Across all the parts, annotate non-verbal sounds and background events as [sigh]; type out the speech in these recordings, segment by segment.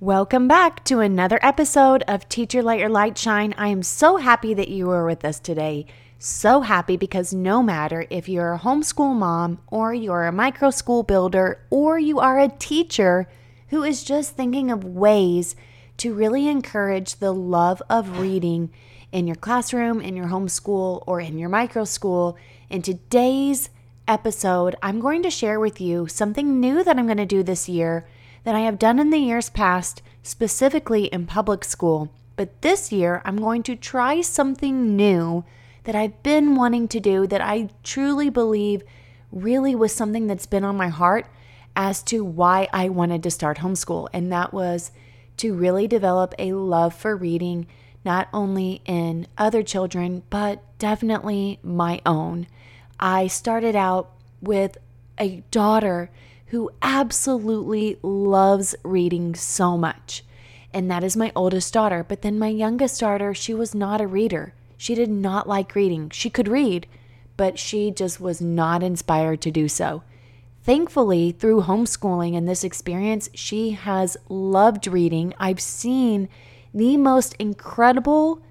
Welcome back to another episode of Teacher Let Your Light Shine. I am so happy that you are with us today. So happy because no matter if you're a homeschool mom or you're a micro school builder or you are a teacher who is just thinking of ways to really encourage the love of reading in your classroom, in your homeschool, or in your micro school, in today's episode, I'm going to share with you something new that I'm going to do this year that I have done in the years past, specifically in public school. But this year, I'm going to try something new that I've been wanting to do that I truly believe really was something that's been on my heart as to why I wanted to start homeschool. And that was to really develop a love for reading, not only in other children, but definitely my own. I started out with a daughter who absolutely loves reading so much. And that is my oldest daughter. But then my youngest daughter, she was not a reader. She did not like reading. She could read, but she just was not inspired to do so. Thankfully, through homeschooling and this experience, she has loved reading. I've seen the most incredible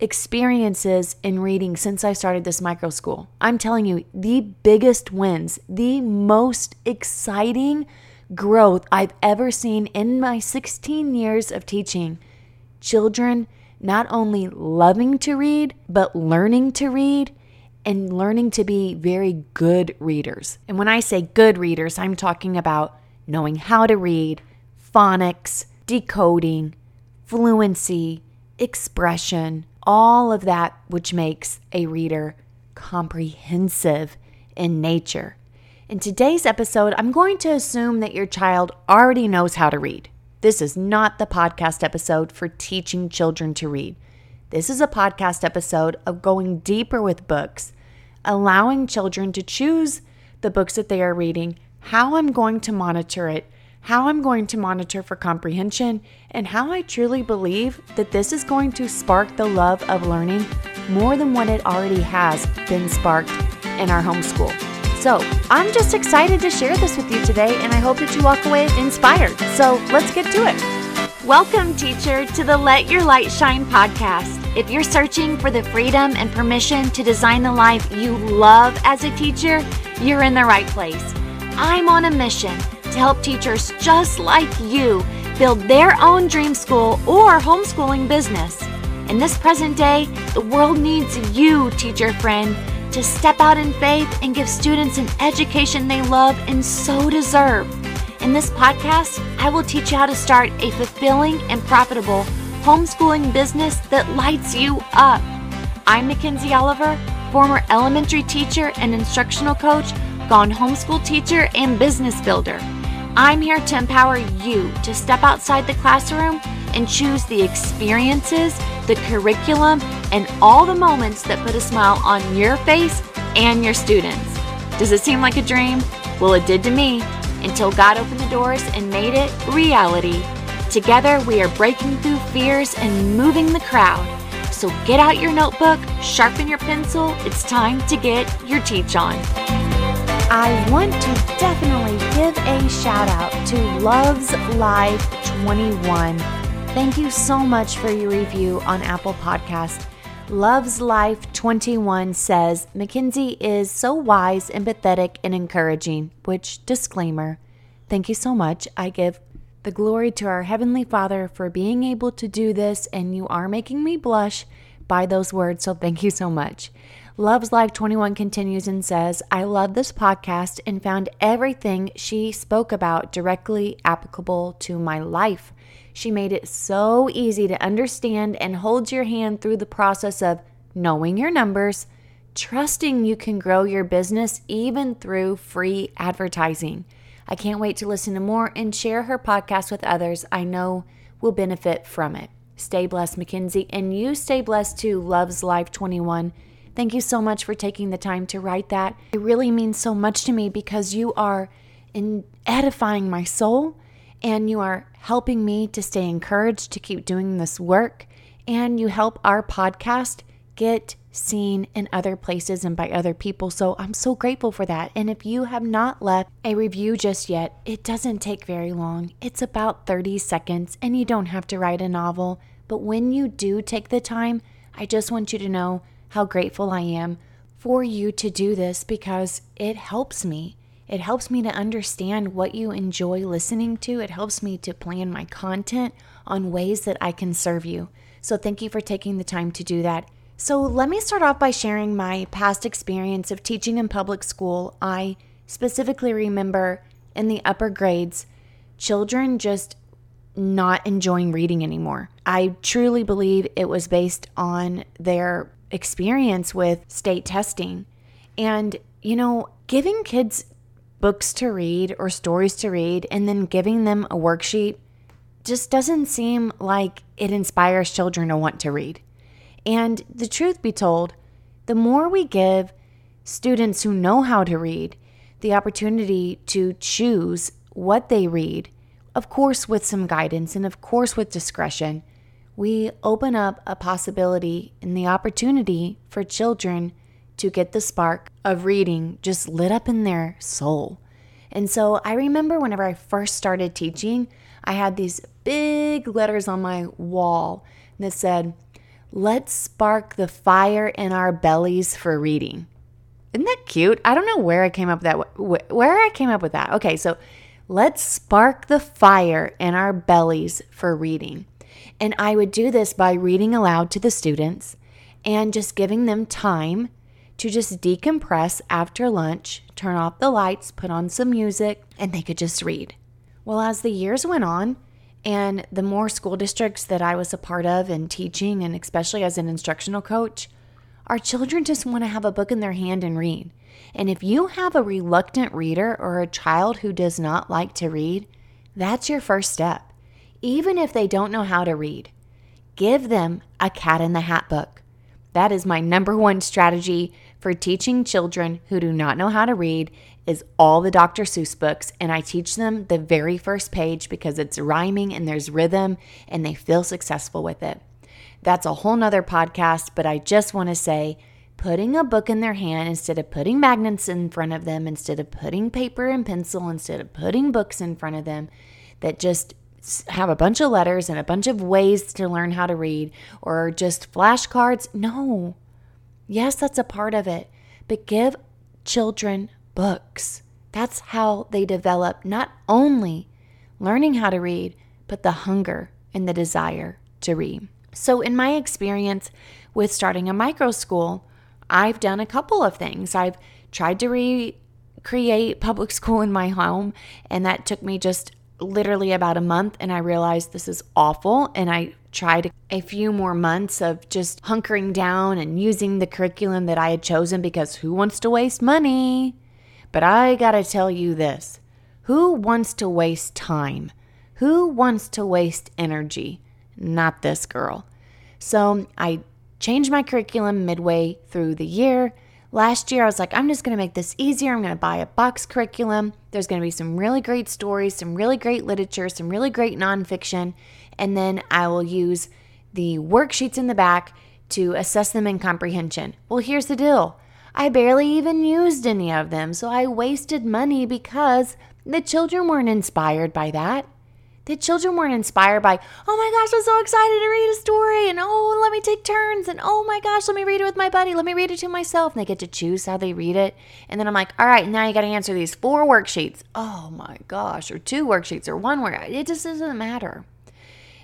experiences in reading since I started this micro school. I'm telling you, the biggest wins, the most exciting growth I've ever seen in my 16 years of teaching children not only loving to read, but learning to read and learning to be very good readers. And when I say good readers, I'm talking about knowing how to read, phonics, decoding, fluency, expression, all of that which makes a reader comprehensive in nature. In today's episode, I'm going to assume that your child already knows how to read. This is not the podcast episode for teaching children to read. This is a podcast episode of going deeper with books, allowing children to choose the books that they are reading, how I'm going to monitor it, how I'm going to monitor for comprehension, and how I truly believe that this is going to spark the love of learning more than what it already has been sparked in our homeschool. So, I'm just excited to share this with you today, and I hope that you walk away inspired. So, let's get to it. Welcome, teacher, to the Let Your Light Shine podcast. If you're searching for the freedom and permission to design the life you love as a teacher, you're in the right place. I'm on a mission to help teachers just like you build their own dream school or homeschooling business. In this present day, the world needs you, teacher friend, to step out in faith and give students an education they love and so deserve. In this podcast, I will teach you how to start a fulfilling and profitable homeschooling business that lights you up. I'm Mackenzie Oliver, former elementary teacher and instructional coach, gone homeschool teacher and business builder. I'm here to empower you to step outside the classroom and choose the experiences, the curriculum, and all the moments that put a smile on your face and your students. Does it seem like a dream? Well, it did to me until God opened the doors and made it reality. Together, we are breaking through fears and moving the crowd. So get out your notebook, sharpen your pencil. It's time to get your teach on. I want to definitely give a shout out to Loves Life 21. Thank you so much for your review on Apple Podcast. Loves Life 21 says Mackenzie is so wise, empathetic, and encouraging. Which, disclaimer, thank you so much. I give the glory to our Heavenly Father for being able to do this, and you are making me blush by those words, so thank you so much. Loves Life 21 continues and says, I love this podcast and found everything she spoke about directly applicable to my life. She made it so easy to understand and holds your hand through the process of knowing your numbers, trusting you can grow your business even through free advertising. I can't wait to listen to more and share her podcast with others I know will benefit from it. Stay blessed, Mackenzie, and you stay blessed too, Loves Life 21. Thank you so much for taking the time to write that. It really means so much to me because you are in edifying my soul and you are helping me to stay encouraged to keep doing this work and you help our podcast get seen in other places and by other people. So I'm so grateful for that. And if you have not left a review just yet, it doesn't take very long. It's about 30 seconds and you don't have to write a novel. But when you do take the time, I just want you to know how grateful I am for you to do this because it helps me. It helps me to understand what you enjoy listening to. It helps me to plan my content on ways that I can serve you. So, thank you for taking the time to do that. So, let me start off by sharing my past experience of teaching in public school. I specifically remember in the upper grades, children just not enjoying reading anymore. I truly believe it was based on their experience with state testing. And, you know, giving kids books to read or stories to read and then giving them a worksheet just doesn't seem like it inspires children to want to read. And the truth be told, the more we give students who know how to read the opportunity to choose what they read, of course, with some guidance and of course, with discretion, we open up a possibility and the opportunity for children to get the spark of reading just lit up in their soul. And so I remember whenever I first started teaching, I had these big letters on my wall that said, Let's spark the fire in our bellies for reading. Isn't that cute? I don't know where I came up with that. Where I came up with that. Okay, so let's spark the fire in our bellies for reading. And I would do this by reading aloud to the students and just giving them time to just decompress after lunch, turn off the lights, put on some music, and they could just read. Well, as the years went on, and the more school districts that I was a part of and teaching, and especially as an instructional coach, our children just want to have a book in their hand and read. And if you have a reluctant reader or a child who does not like to read, that's your first step. Even if they don't know how to read, give them a cat in the hat book. That is my number one strategy for teaching children who do not know how to read is all the Dr. Seuss books and I teach them the very first page because it's rhyming and there's rhythm and they feel successful with it. That's a whole nother podcast, but I just want to say putting a book in their hand instead of putting magnets in front of them, instead of putting paper and pencil, instead of putting books in front of them that just have a bunch of letters and a bunch of ways to learn how to read or just flashcards. No. Yes, that's a part of it, but give children books. That's how they develop not only learning how to read, but the hunger and the desire to read. So, in my experience with starting a micro school, I've done a couple of things. I've tried to recreate public [laughs] school in my home, and that took me just literally about a month and I realized this is awful. And I tried a few more months of just hunkering down and using the curriculum that I had chosen because who wants to waste money? But I gotta tell you this who wants to waste time? Who wants to waste energy? Not this girl. So I changed my curriculum midway through the year Last year, I was like, I'm just going to make this easier. I'm going to buy a box curriculum. There's going to be some really great stories, some really great literature, some really great nonfiction. And then I will use the worksheets in the back to assess them in comprehension. Well, here's the deal I barely even used any of them, so I wasted money because the children weren't inspired by that the children weren't inspired by, oh my gosh, I'm so excited to read a story, and oh, let me take turns, and oh my gosh, let me read it with my buddy, let me read it to myself. And they get to choose how they read it. And then I'm like, all right, now you got to answer these four worksheets. Oh my gosh, or two worksheets, or one word. It just doesn't matter.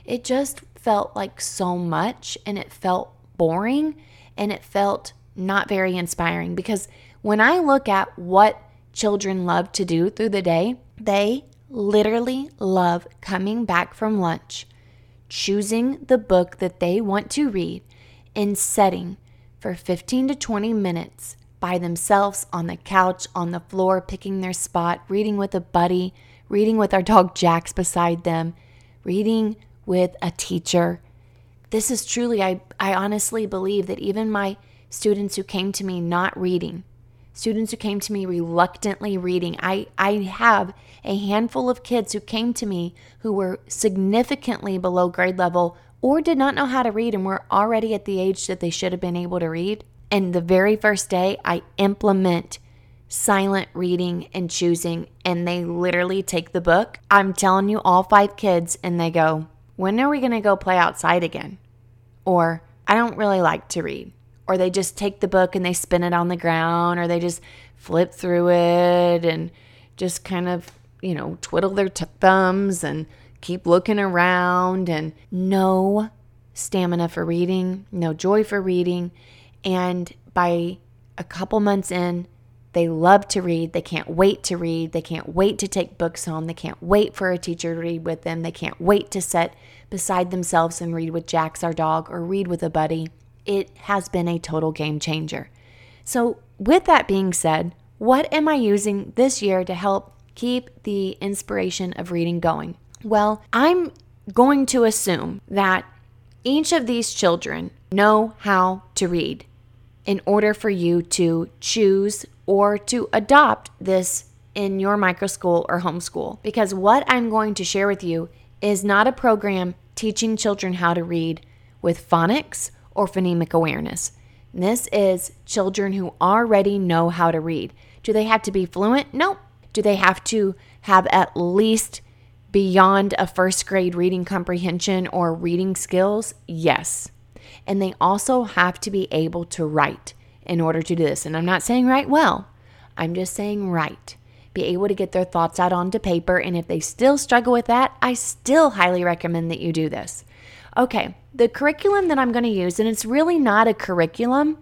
It just felt like so much, and it felt boring, and it felt not very inspiring because when I look at what children love to do through the day, they literally love coming back from lunch, choosing the book that they want to read, and setting for 15 to 20 minutes by themselves on the couch, on the floor, picking their spot, reading with a buddy, reading with our dog Jax beside them, reading with a teacher. This is truly, I, I honestly believe that even my students who came to me not reading, students who came to me reluctantly reading. I, I have a handful of kids who came to me who were significantly below grade level or did not know how to read and were already at the age that they should have been able to read. And the very first day, I implement silent reading and choosing, and they literally take the book. I'm telling you, all five kids, and they go, When are we going to go play outside again? Or, I don't really like to read. Or they just take the book and they spin it on the ground, or they just flip through it and just kind of, you know, twiddle their t- thumbs and keep looking around and no stamina for reading, no joy for reading. And by a couple months in, they love to read. They can't wait to read. They can't wait to take books home. They can't wait for a teacher to read with them. They can't wait to sit beside themselves and read with Jax, our dog, or read with a buddy. It has been a total game changer. So, with that being said, what am I using this year to help keep the inspiration of reading going? Well, I'm going to assume that each of these children know how to read in order for you to choose or to adopt this in your micro school or homeschool. Because what I'm going to share with you is not a program teaching children how to read with phonics or phonemic awareness. This is children who already know how to read. Do they have to be fluent? No. Do they have to have at least beyond a first grade reading comprehension or reading skills? Yes. And they also have to be able to write in order to do this. And I'm not saying write well, I'm just saying write. Be able to get their thoughts out onto paper. And if they still struggle with that, I still highly recommend that you do this. Okay, the curriculum that I'm going to use, and it's really not a curriculum,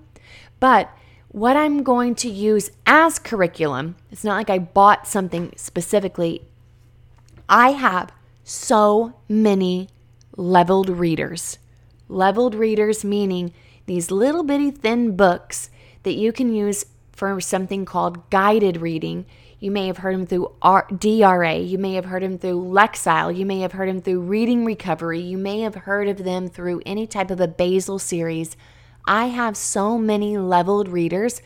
but what I'm going to use as curriculum, it's not like I bought something specifically, I have so many leveled readers. Leveled readers meaning these little bitty thin books that you can use for something called guided reading. You may have heard them through DRA. You may have heard them through Lexile. You may have heard them through Reading Recovery. You may have heard of them through any type of a basal series. I have so many leveled readers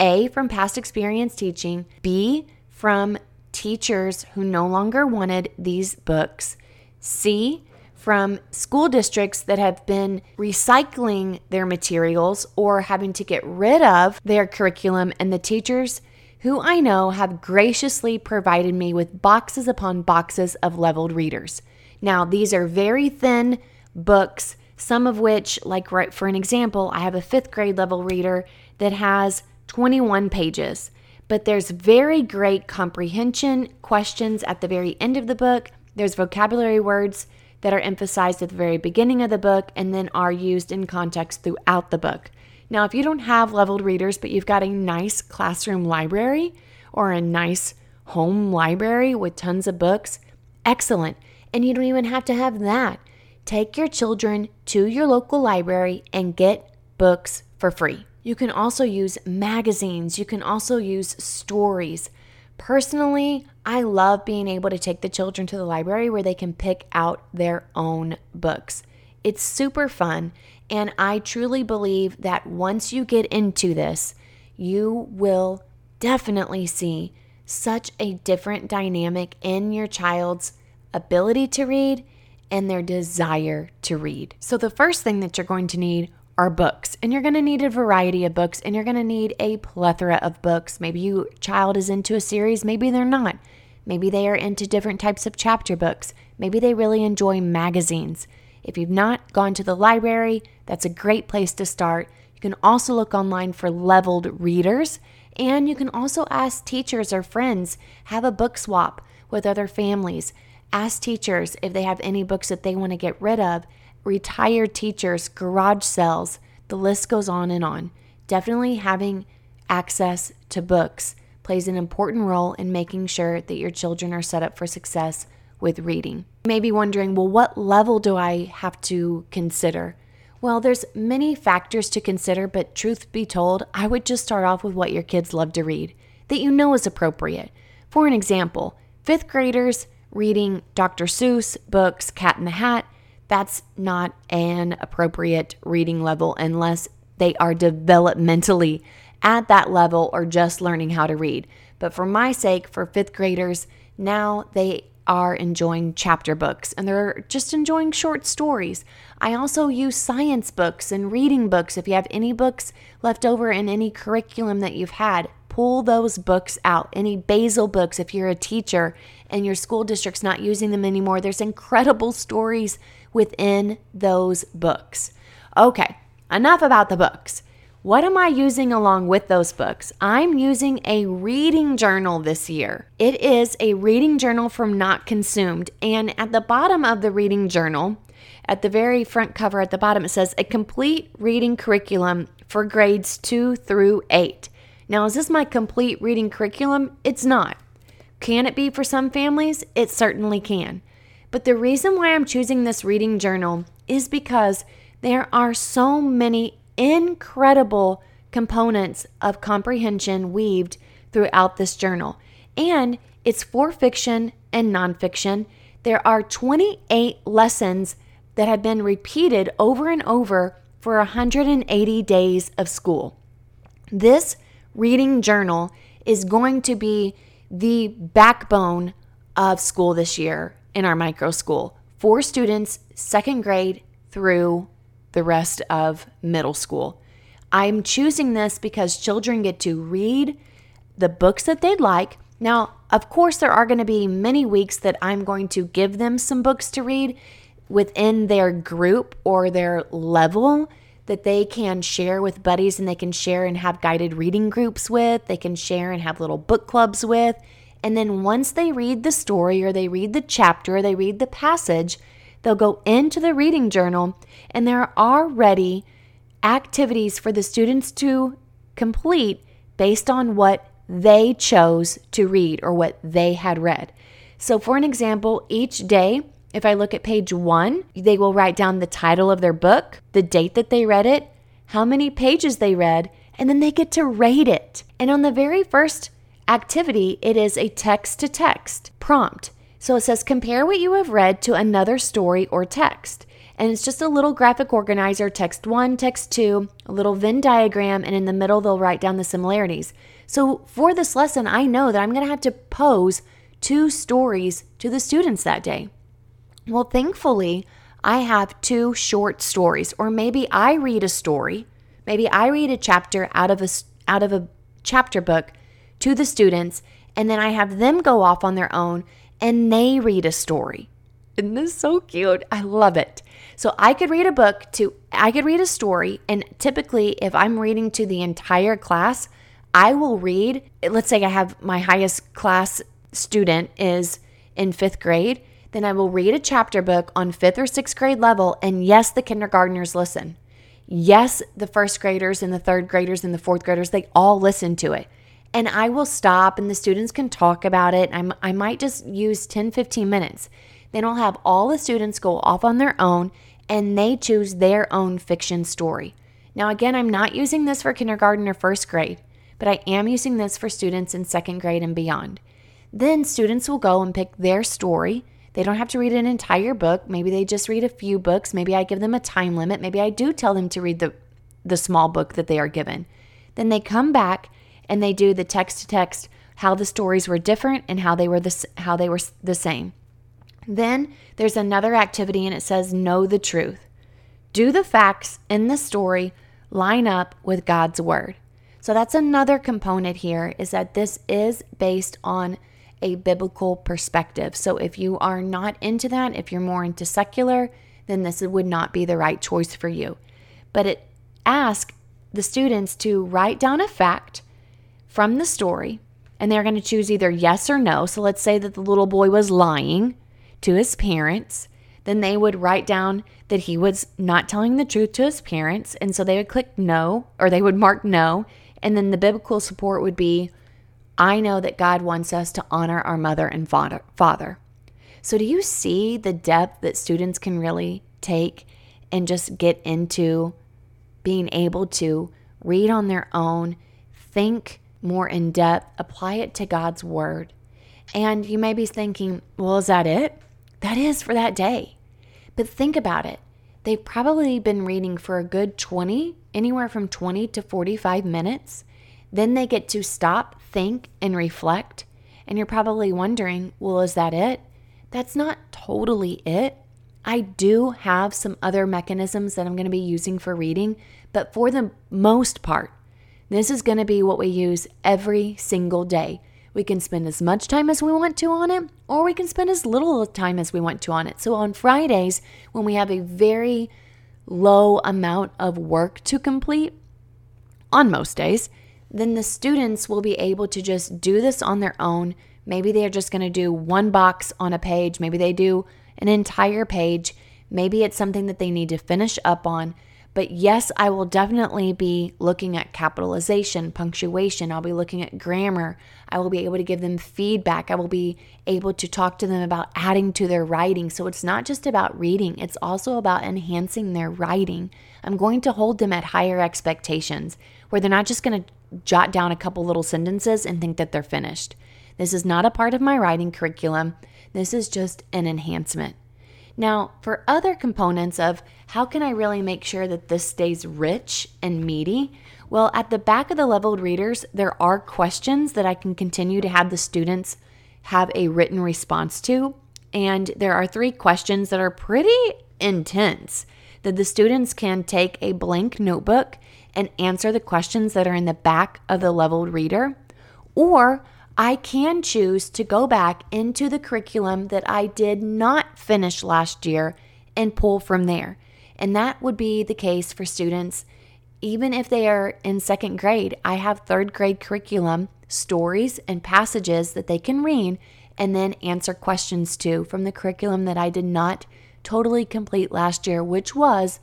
A, from past experience teaching, B, from teachers who no longer wanted these books. C, from school districts that have been recycling their materials or having to get rid of their curriculum, and the teachers who I know have graciously provided me with boxes upon boxes of leveled readers. Now, these are very thin books, some of which, like right for an example, I have a fifth grade level reader that has 21 pages but there's very great comprehension questions at the very end of the book. There's vocabulary words that are emphasized at the very beginning of the book and then are used in context throughout the book. Now, if you don't have leveled readers, but you've got a nice classroom library or a nice home library with tons of books, excellent. And you don't even have to have that. Take your children to your local library and get books for free. You can also use magazines, you can also use stories. Personally, I love being able to take the children to the library where they can pick out their own books. It's super fun, and I truly believe that once you get into this, you will definitely see such a different dynamic in your child's ability to read and their desire to read. So, the first thing that you're going to need are books. And you're going to need a variety of books and you're going to need a plethora of books. Maybe your child is into a series, maybe they're not. Maybe they are into different types of chapter books. Maybe they really enjoy magazines. If you've not gone to the library, that's a great place to start. You can also look online for leveled readers, and you can also ask teachers or friends, have a book swap with other families. Ask teachers if they have any books that they want to get rid of retired teachers, garage sales, the list goes on and on. Definitely having access to books plays an important role in making sure that your children are set up for success with reading. You may be wondering, well, what level do I have to consider? Well, there's many factors to consider, but truth be told, I would just start off with what your kids love to read that you know is appropriate. For an example, fifth graders reading Dr. Seuss books, Cat in the Hat, that's not an appropriate reading level unless they are developmentally at that level or just learning how to read. But for my sake, for fifth graders, now they are enjoying chapter books and they're just enjoying short stories. I also use science books and reading books. If you have any books left over in any curriculum that you've had, pull those books out. Any Basal books, if you're a teacher and your school district's not using them anymore, there's incredible stories within those books. Okay, enough about the books. What am I using along with those books? I'm using a reading journal this year. It is a reading journal from Not Consumed. And at the bottom of the reading journal, at the very front cover at the bottom, it says a complete reading curriculum for grades two through eight. Now, is this my complete reading curriculum? It's not. Can it be for some families? It certainly can. But the reason why I'm choosing this reading journal is because there are so many incredible components of comprehension weaved throughout this journal. And it's for fiction and nonfiction. There are 28 lessons that have been repeated over and over for 180 days of school. This reading journal is going to be the backbone of school this year in our micro school for students second grade through the rest of middle school. I'm choosing this because children get to read the books that they'd like. Now, of course, there are going to be many weeks that I'm going to give them some books to read within their group or their level that they can share with buddies and they can share and have guided reading groups with, they can share and have little book clubs with. And then once they read the story or they read the chapter or they read the passage, They'll go into the reading journal, and there are already activities for the students to complete based on what they chose to read or what they had read. So, for an example, each day, if I look at page one, they will write down the title of their book, the date that they read it, how many pages they read, and then they get to rate it. And on the very first activity, it is a text to text prompt. So it says, compare what you have read to another story or text. And it's just a little graphic organizer text one, text two, a little Venn diagram, and in the middle, they'll write down the similarities. So for this lesson, I know that I'm going to have to pose two stories to the students that day. Well, thankfully, I have two short stories, or maybe I read a story. Maybe I read a chapter out of a, out of a chapter book to the students, and then I have them go off on their own and they read a story. Isn't this so cute? I love it. So I could read a book to, I could read a story. And typically, if I'm reading to the entire class, I will read, let's say I have my highest class student is in fifth grade, then I will read a chapter book on fifth or sixth grade level. And yes, the kindergartners listen. Yes, the first graders and the third graders and the fourth graders, they all listen to it and I will stop and the students can talk about it. I'm, I might just use 10, 15 minutes. Then I'll have all the students go off on their own and they choose their own fiction story. Now, again, I'm not using this for kindergarten or first grade, but I am using this for students in second grade and beyond. Then students will go and pick their story. They don't have to read an entire book. Maybe they just read a few books. Maybe I give them a time limit. Maybe I do tell them to read the, the small book that they are given. Then they come back and they do the text to text how the stories were different and how they were the, how they were the same. Then there's another activity and it says know the truth. Do the facts in the story line up with God's word? So that's another component here is that this is based on a biblical perspective. So if you are not into that, if you're more into secular, then this would not be the right choice for you. But it asks the students to write down a fact from the story and they're going to choose either yes or no. So let's say that the little boy was lying to his parents. Then they would write down that he was not telling the truth to his parents. And so they would click no or they would mark no. And then the biblical support would be I know that God wants us to honor our mother and father. So, do you see the depth that students can really take and just get into being able to read on their own, think, more in depth, apply it to God's word. And you may be thinking, well, is that it? That is for that day. But think about it. They've probably been reading for a good 20, anywhere from 20 to 45 minutes. Then they get to stop, think, and reflect. And you're probably wondering, well, is that it? that's not totally it. I do have some other mechanisms that I'm going to be using for reading, but for the most part, this is going to be what we use every single day. We can spend as much time as we want to on it, or we can spend as little time as we want to on it. So on Fridays, when we have a very low amount of work to complete, on most days, then the students will be able to just do this on their own. Maybe they're just going to do one box on a page, maybe they do an entire page. Maybe it's something that they need to finish up on. But yes, I will definitely be looking at capitalization, punctuation. I'll be looking at grammar. I will be able to give them feedback. I will be able to talk to them about adding to their writing. So it's not just about reading, it's also about enhancing their writing. I'm going to hold them at higher expectations where they're not just going to jot down a couple little sentences and think that they're finished. This is not a part of my writing curriculum. This is just an enhancement. Now, for other components of how can I really make sure that this stays rich and meaty? Well, at the back of the leveled readers, there are questions that I can continue to have the students have a written response to. And there are three questions that are pretty intense that the students can take a blank notebook and answer the questions that are in the back of the leveled reader. Or I can choose to go back into the curriculum that I did not finish last year and pull from there. And that would be the case for students, even if they are in second grade. I have third grade curriculum, stories, and passages that they can read and then answer questions to from the curriculum that I did not totally complete last year, which was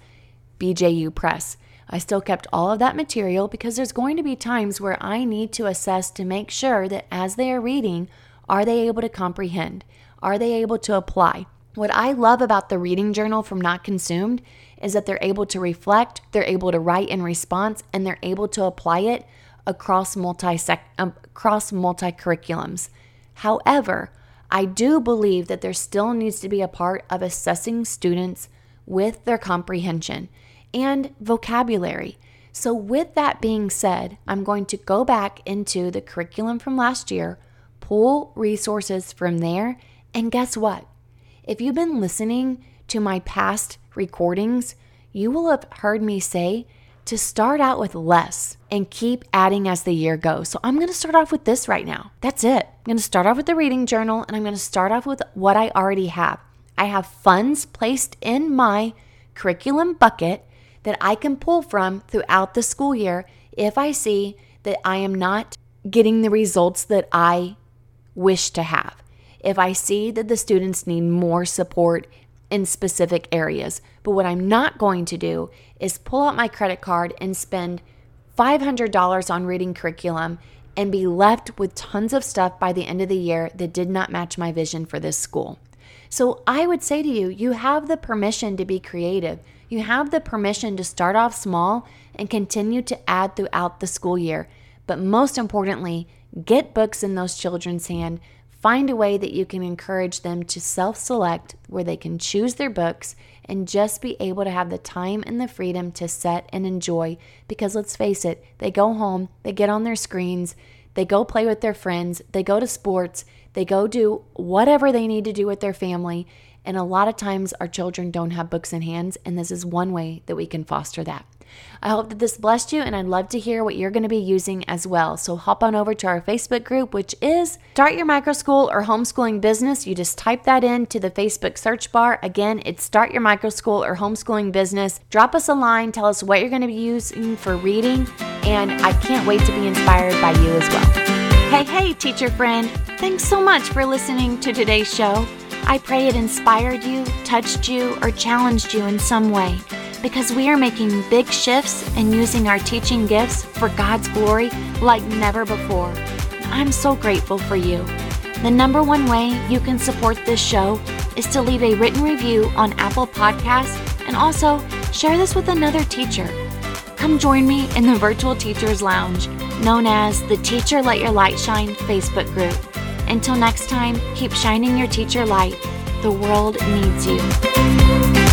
BJU Press. I still kept all of that material because there's going to be times where I need to assess to make sure that as they are reading, are they able to comprehend? Are they able to apply? What I love about the reading journal from Not Consumed is that they're able to reflect, they're able to write in response, and they're able to apply it across multi um, across multi curriculums. However, I do believe that there still needs to be a part of assessing students with their comprehension and vocabulary. So, with that being said, I'm going to go back into the curriculum from last year, pull resources from there, and guess what? If you've been listening to my past recordings, you will have heard me say to start out with less and keep adding as the year goes. So I'm to start off with this right now. That's it. I'm to start off with the reading journal and I'm to start off with what I already have. I have funds placed in my curriculum bucket that I can pull from throughout the school year if I see that I am not getting the results that I wish to have. If I see that the students need more support in specific areas. But what I'm not going to do is pull out my credit card and spend $500 on reading curriculum and be left with tons of stuff by the end of the year that did not match my vision for this school. So I would say to you, you have the permission to be creative. You have the permission to start off small and continue to add throughout the school year. But most importantly, get books in those children's hand. Find a way that you can encourage them to self select where they can choose their books and just be able to have the time and the freedom to set and enjoy. Because let's face it, they go home, they get on their screens, they go play with their friends, they go to sports, they go do whatever they need to do with their family. And a lot of times our children don't have books in hands, and this is one way that we can foster that. I hope that this blessed you, and I'd love to hear what you're going to be using as well. So hop on over to our Facebook group, which is Start Your Micro School or Homeschooling Business. You just type that into the Facebook search bar. Again, it's Start Your Micro School or Homeschooling Business. Drop us a line, tell us what you're going to be using for reading, and I can't wait to be inspired by you as well. Hey, hey, teacher friend. Thanks so much for listening to today's show. I pray it inspired you, touched you, or challenged you in some way because we are making big shifts and using our teaching gifts for God's glory like never before. I'm so grateful for you. The number one way you can support this show is to leave a written review on Apple Podcasts and also share this with another teacher. Come join me in the Virtual Teachers Lounge, known as the Teacher Let Your Light Shine Facebook group. Until next time, keep shining your teacher light. The world needs you.